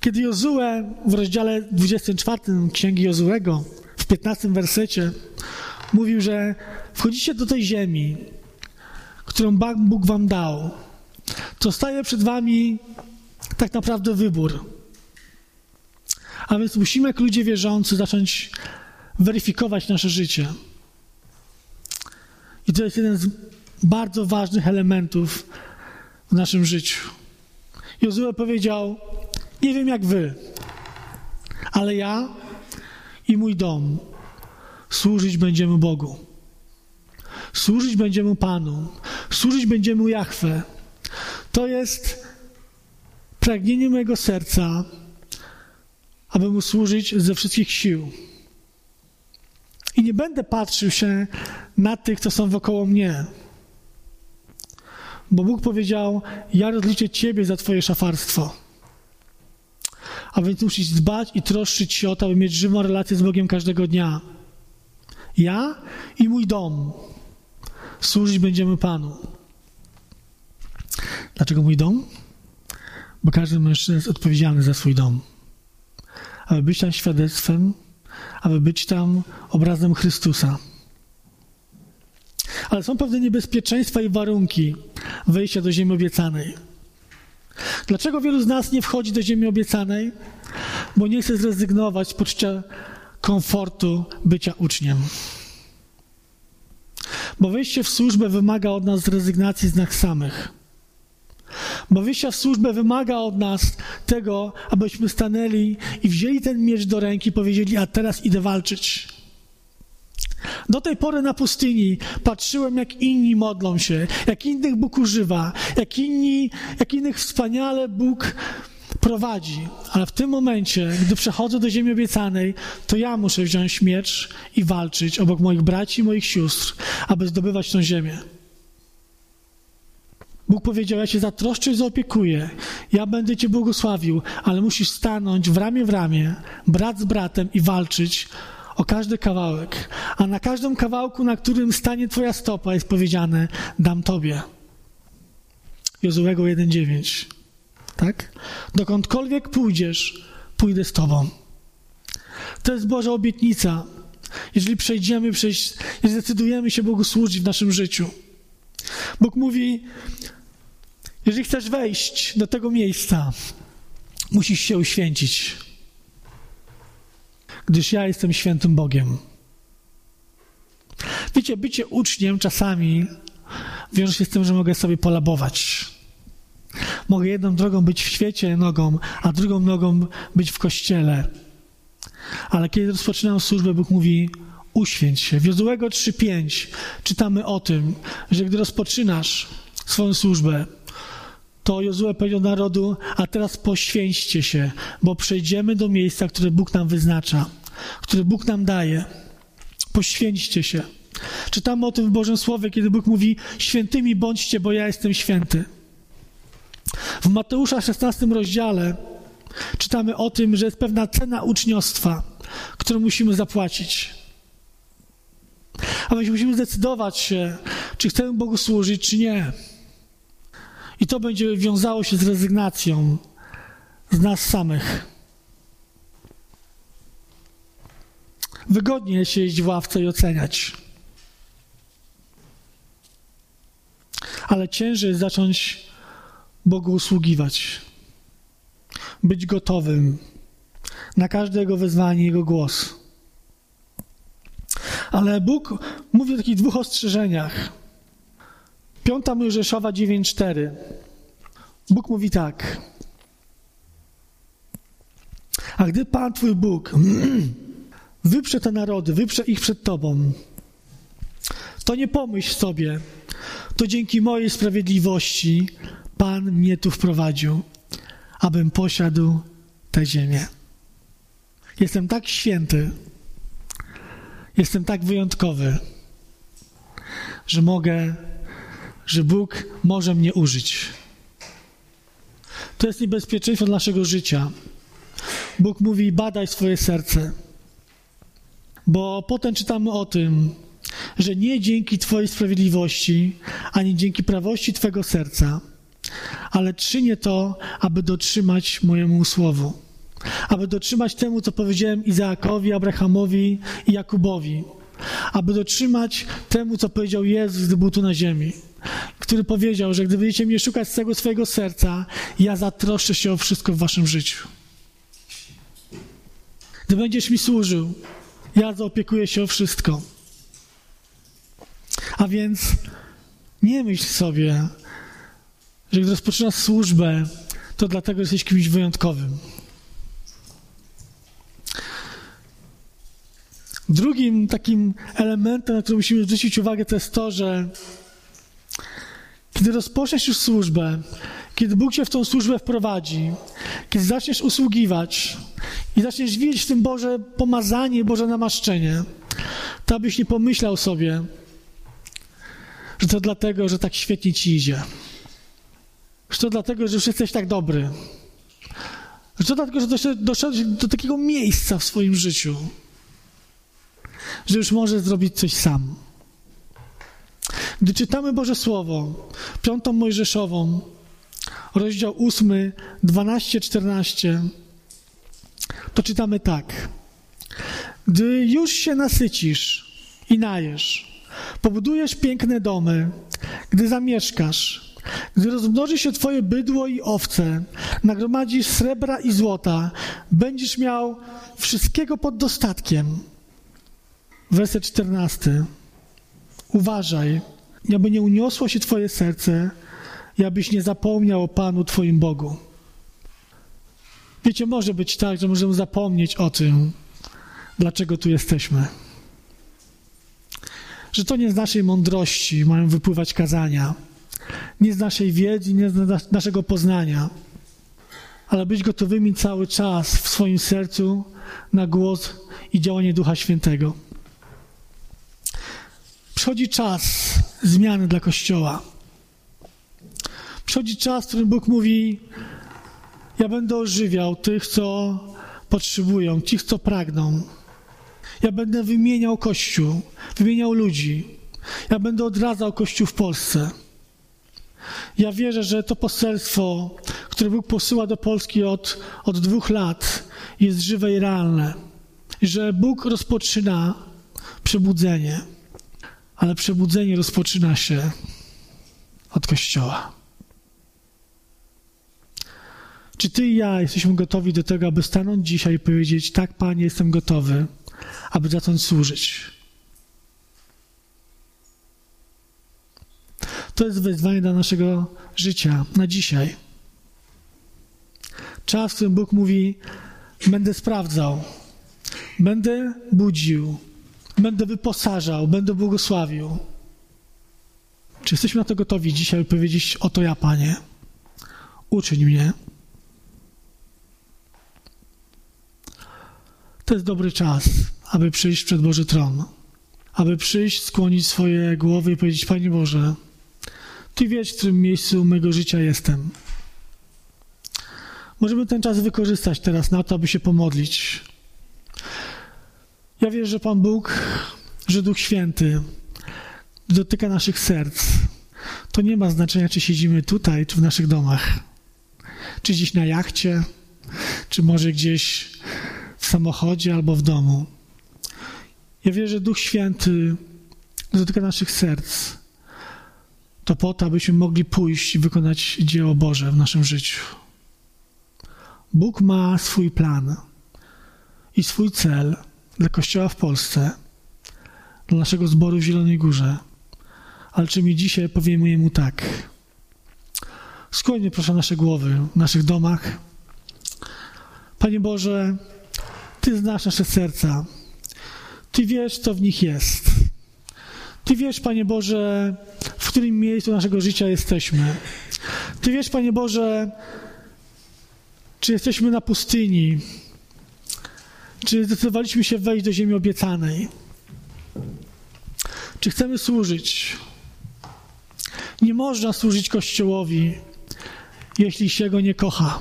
Kiedy Jozue w rozdziale 24 Księgi Jozuego, w 15 wersecie, mówił, że wchodzicie do tej ziemi, którą Bóg wam dał, to staje przed wami tak naprawdę wybór a więc musimy, jak ludzie wierzący, zacząć weryfikować nasze życie. I to jest jeden z bardzo ważnych elementów w naszym życiu. Jozue powiedział: Nie wiem jak wy, ale ja i mój dom służyć będziemy Bogu. Służyć będziemy Panu. Służyć będziemy Jachwę. To jest pragnienie mojego serca aby mu służyć ze wszystkich sił. I nie będę patrzył się na tych, co są wokoło mnie. Bo Bóg powiedział: Ja rozliczę Ciebie za Twoje szafarstwo. A więc musisz dbać i troszczyć się o to, aby mieć żywą relację z Bogiem każdego dnia. Ja i mój dom służyć będziemy Panu. Dlaczego mój dom? Bo każdy mężczyzna jest odpowiedzialny za swój dom aby być tam świadectwem, aby być tam obrazem Chrystusa. Ale są pewne niebezpieczeństwa i warunki wejścia do ziemi obiecanej. Dlaczego wielu z nas nie wchodzi do ziemi obiecanej? Bo nie chce zrezygnować z poczucia komfortu bycia uczniem. Bo wejście w służbę wymaga od nas rezygnacji z nas samych. Bo wyjścia w służbę wymaga od nas tego, abyśmy stanęli i wzięli ten miecz do ręki powiedzieli, a teraz idę walczyć. Do tej pory na pustyni patrzyłem, jak inni modlą się, jak innych Bóg używa, jak, inni, jak innych wspaniale Bóg prowadzi, ale w tym momencie, gdy przechodzę do ziemi obiecanej, to ja muszę wziąć miecz i walczyć obok moich braci i moich sióstr, aby zdobywać tę ziemię. Bóg powiedział: Ja cię zatroszczę i zaopiekuję, ja będę cię błogosławił, ale musisz stanąć w ramię w ramię, brat z bratem i walczyć o każdy kawałek. A na każdym kawałku, na którym stanie twoja stopa, jest powiedziane: Dam tobie. Jozułego 1,9. Tak? Dokądkolwiek pójdziesz, pójdę z tobą. To jest Boża obietnica. Jeżeli przejdziemy, jeżeli zdecydujemy się Bogu służyć w naszym życiu. Bóg mówi, jeżeli chcesz wejść do tego miejsca, musisz się uświęcić, gdyż ja jestem świętym Bogiem. Wiecie, bycie uczniem czasami wiąże się z tym, że mogę sobie polabować. Mogę jedną drogą być w świecie nogą, a drugą nogą być w kościele. Ale kiedy rozpoczynam służbę, Bóg mówi: uświęć się. W Jozułego 3:5 czytamy o tym, że gdy rozpoczynasz swoją służbę, to Jozue powiedział narodu, a teraz poświęćcie się, bo przejdziemy do miejsca, które Bóg nam wyznacza, które Bóg nam daje. Poświęćcie się. Czytamy o tym w Bożym Słowie, kiedy Bóg mówi: Świętymi bądźcie, bo ja jestem święty. W Mateusza 16 rozdziale czytamy o tym, że jest pewna cena uczniostwa, którą musimy zapłacić. A więc musimy zdecydować się, czy chcemy Bogu służyć, czy nie. I to będzie wiązało się z rezygnacją z nas samych. Wygodnie siedzieć w ławce i oceniać. Ale ciężej jest zacząć Bogu usługiwać. Być gotowym na każde Jego wezwanie, Jego głos. Ale Bóg mówi o takich dwóch ostrzeżeniach. Piąta Mojżeszowa 9.4. Bóg mówi tak. A gdy Pan Twój Bóg wyprze te narody, wyprze ich przed Tobą, to nie pomyśl sobie, to dzięki mojej sprawiedliwości Pan mnie tu wprowadził, abym posiadł tę ziemię. Jestem tak święty, jestem tak wyjątkowy, że mogę że Bóg może mnie użyć. To jest niebezpieczeństwo naszego życia. Bóg mówi: badaj swoje serce. Bo potem czytamy o tym, że nie dzięki Twojej sprawiedliwości, ani dzięki prawości Twojego serca, ale czynię to, aby dotrzymać mojemu słowu. Aby dotrzymać temu, co powiedziałem Izaakowi, Abrahamowi i Jakubowi. Aby dotrzymać temu, co powiedział Jezus, gdy był tu na ziemi który powiedział, że gdy będziecie mnie szukać z całego swojego serca, ja zatroszczę się o wszystko w waszym życiu. Gdy będziesz mi służył, ja zaopiekuję się o wszystko. A więc nie myśl sobie, że gdy rozpoczynasz służbę, to dlatego jesteś kimś wyjątkowym. Drugim takim elementem, na który musimy zwrócić uwagę, to jest to, że kiedy rozpoczniesz już służbę, kiedy Bóg cię w tą służbę wprowadzi, kiedy zaczniesz usługiwać i zaczniesz widzieć w tym Boże pomazanie, Boże namaszczenie, to abyś nie pomyślał sobie, że to dlatego, że tak świetnie ci idzie. Że to dlatego, że już jesteś tak dobry. Że to dlatego, że doszedłeś do takiego miejsca w swoim życiu, że już możesz zrobić coś sam. Gdy czytamy Boże Słowo, piątą Mojżeszową, rozdział 8, 12, 14, to czytamy tak. Gdy już się nasycisz i najesz, pobudujesz piękne domy, gdy zamieszkasz, gdy rozmnoży się twoje bydło i owce, nagromadzisz srebra i złota, będziesz miał wszystkiego pod dostatkiem. Werset 14. Uważaj, aby nie uniosło się Twoje serce i abyś nie zapomniał o Panu Twoim Bogu. Wiecie, może być tak, że możemy zapomnieć o tym, dlaczego tu jesteśmy. Że to nie z naszej mądrości mają wypływać kazania, nie z naszej wiedzy, nie z naszego poznania, ale być gotowymi cały czas w swoim sercu na głos i działanie Ducha Świętego. Przychodzi czas zmiany dla Kościoła. Przychodzi czas, w którym Bóg mówi: Ja będę ożywiał tych, co potrzebują, tych, co pragną. Ja będę wymieniał Kościół, wymieniał ludzi. Ja będę odradzał Kościół w Polsce. Ja wierzę, że to poselstwo, które Bóg posyła do Polski od, od dwóch lat, jest żywe i realne. Że Bóg rozpoczyna przebudzenie, ale przebudzenie rozpoczyna się od Kościoła. Czy ty i ja jesteśmy gotowi do tego, aby stanąć dzisiaj i powiedzieć: Tak, Panie, jestem gotowy, aby zacząć służyć? To jest wyzwanie dla naszego życia na dzisiaj. Czas, w którym Bóg mówi: Będę sprawdzał, będę budził, będę wyposażał, będę błogosławił. Czy jesteśmy na to gotowi dzisiaj powiedzieć: Oto ja, Panie, uczyń mnie. To jest dobry czas, aby przyjść przed Boży Tron, aby przyjść, skłonić swoje głowy i powiedzieć: Panie Boże, Ty wiesz, w którym miejscu mego życia jestem. Możemy ten czas wykorzystać teraz na to, aby się pomodlić. Ja wierzę, że Pan Bóg, że Duch Święty dotyka naszych serc. To nie ma znaczenia, czy siedzimy tutaj, czy w naszych domach, czy gdzieś na jachcie, czy może gdzieś w samochodzie albo w domu. Ja wierzę, że Duch Święty dotyka naszych serc. To po to, abyśmy mogli pójść i wykonać dzieło Boże w naszym życiu. Bóg ma swój plan i swój cel dla Kościoła w Polsce, dla naszego zboru w Zielonej Górze. Ale czy mi dzisiaj powiemy Mu tak? Skłońmy proszę nasze głowy w naszych domach. Panie Boże, Ty znasz nasze serca. Ty wiesz, co w nich jest. Ty wiesz, Panie Boże, w którym miejscu naszego życia jesteśmy. Ty wiesz, Panie Boże, czy jesteśmy na pustyni, czy zdecydowaliśmy się wejść do ziemi obiecanej, czy chcemy służyć. Nie można służyć Kościołowi, jeśli się go nie kocha.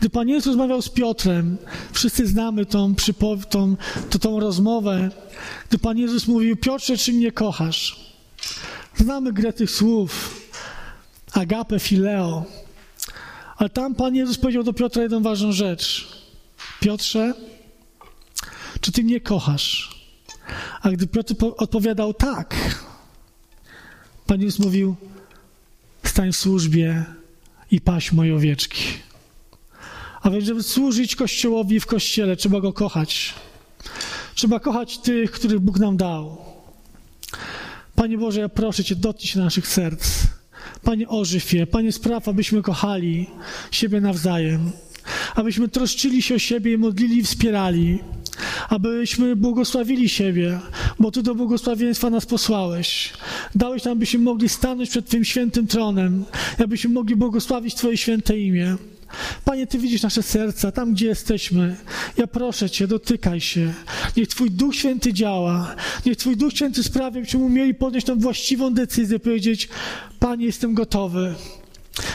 Gdy Pan Jezus rozmawiał z Piotrem, wszyscy znamy tą, przypow- tą, to, tą rozmowę, gdy Pan Jezus mówił, Piotrze, czy mnie kochasz? Znamy grę tych słów, agape, fileo, ale tam Pan Jezus powiedział do Piotra jedną ważną rzecz. Piotrze, czy Ty mnie kochasz? A gdy Piotr odpowiadał tak, Pan Jezus mówił, stań w służbie i paść moje owieczki. A więc, żeby służyć Kościołowi w Kościele, trzeba Go kochać. Trzeba kochać tych, których Bóg nam dał. Panie Boże, ja proszę Cię, dotknij się naszych serc. Panie, ożyw je. Panie, spraw, abyśmy kochali siebie nawzajem. Abyśmy troszczyli się o siebie i modlili i wspierali. Abyśmy błogosławili siebie, bo Ty do błogosławieństwa nas posłałeś. Dałeś nam, byśmy mogli stanąć przed Twoim świętym tronem, abyśmy mogli błogosławić Twoje święte imię. Panie, Ty widzisz nasze serca, tam gdzie jesteśmy. Ja proszę Cię, dotykaj się. Niech Twój Duch Święty działa. Niech Twój Duch Święty sprawia, byśmy umieli podjąć tą właściwą decyzję, powiedzieć, Panie, jestem gotowy.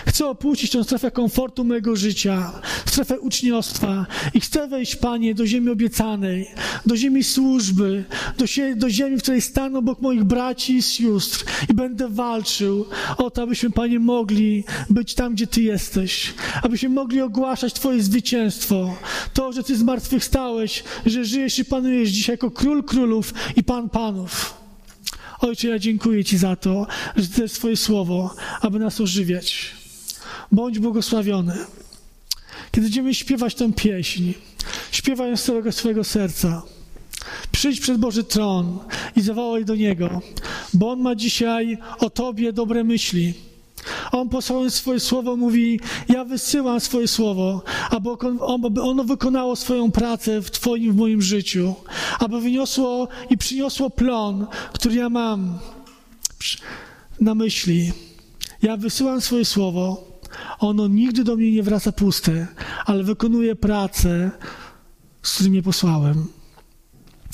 Chcę opuścić tę strefę komfortu mojego życia, strefę uczniostwa i chcę wejść, Panie, do ziemi obiecanej, do ziemi służby, do, sie- do ziemi, w której stanę obok moich braci i sióstr i będę walczył o to, abyśmy, Panie, mogli być tam, gdzie Ty jesteś, abyśmy mogli ogłaszać Twoje zwycięstwo, to, że Ty zmartwychwstałeś, że żyjesz i panujesz dzisiaj jako Król Królów i Pan Panów. Ojcze, ja dziękuję Ci za to, że Ty jest Twoje słowo, aby nas ożywiać. Bądź błogosławiony. Kiedy będziemy śpiewać tę pieśń, śpiewaj ją z całego swojego serca. Przyjdź przed Boży tron i zawołaj do Niego, bo On ma dzisiaj o Tobie dobre myśli. On posłając swoje słowo mówi, ja wysyłam swoje słowo, aby ono wykonało swoją pracę w Twoim, w moim życiu, aby wyniosło i przyniosło plon, który ja mam na myśli. Ja wysyłam swoje słowo, ono nigdy do mnie nie wraca puste, ale wykonuje pracę, z którym mnie posłałem.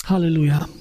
Halleluja.